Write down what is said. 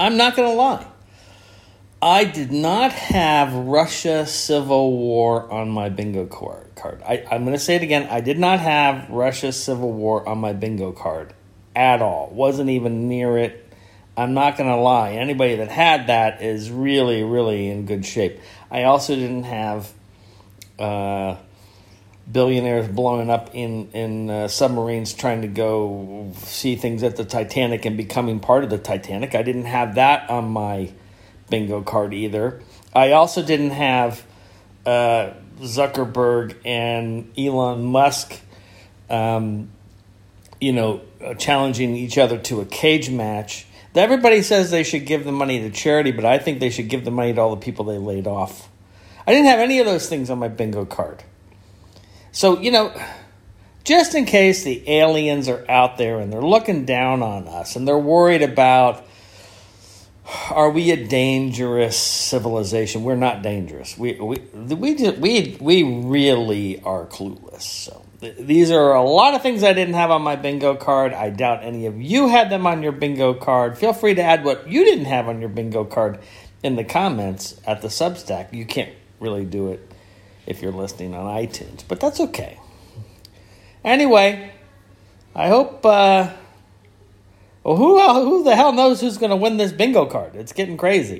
I'm not going to lie. I did not have Russia Civil War on my bingo card. I, I'm going to say it again. I did not have Russia Civil War on my bingo card at all. Wasn't even near it. I'm not going to lie. Anybody that had that is really, really in good shape. I also didn't have uh, billionaires blowing up in in uh, submarines trying to go see things at the Titanic and becoming part of the Titanic. I didn't have that on my bingo card either. I also didn't have uh, Zuckerberg and Elon Musk, um, you know, challenging each other to a cage match. Everybody says they should give the money to charity, but I think they should give the money to all the people they laid off. I didn't have any of those things on my bingo card. So, you know, just in case the aliens are out there and they're looking down on us and they're worried about are we a dangerous civilization? We're not dangerous. We we we just, we we really are clueless. So th- these are a lot of things I didn't have on my bingo card. I doubt any of you had them on your bingo card. Feel free to add what you didn't have on your bingo card in the comments at the Substack. You can't really do it if you're listening on iTunes, but that's okay. Anyway, I hope. Uh, well, who who the hell knows who's going to win this bingo card? It's getting crazy.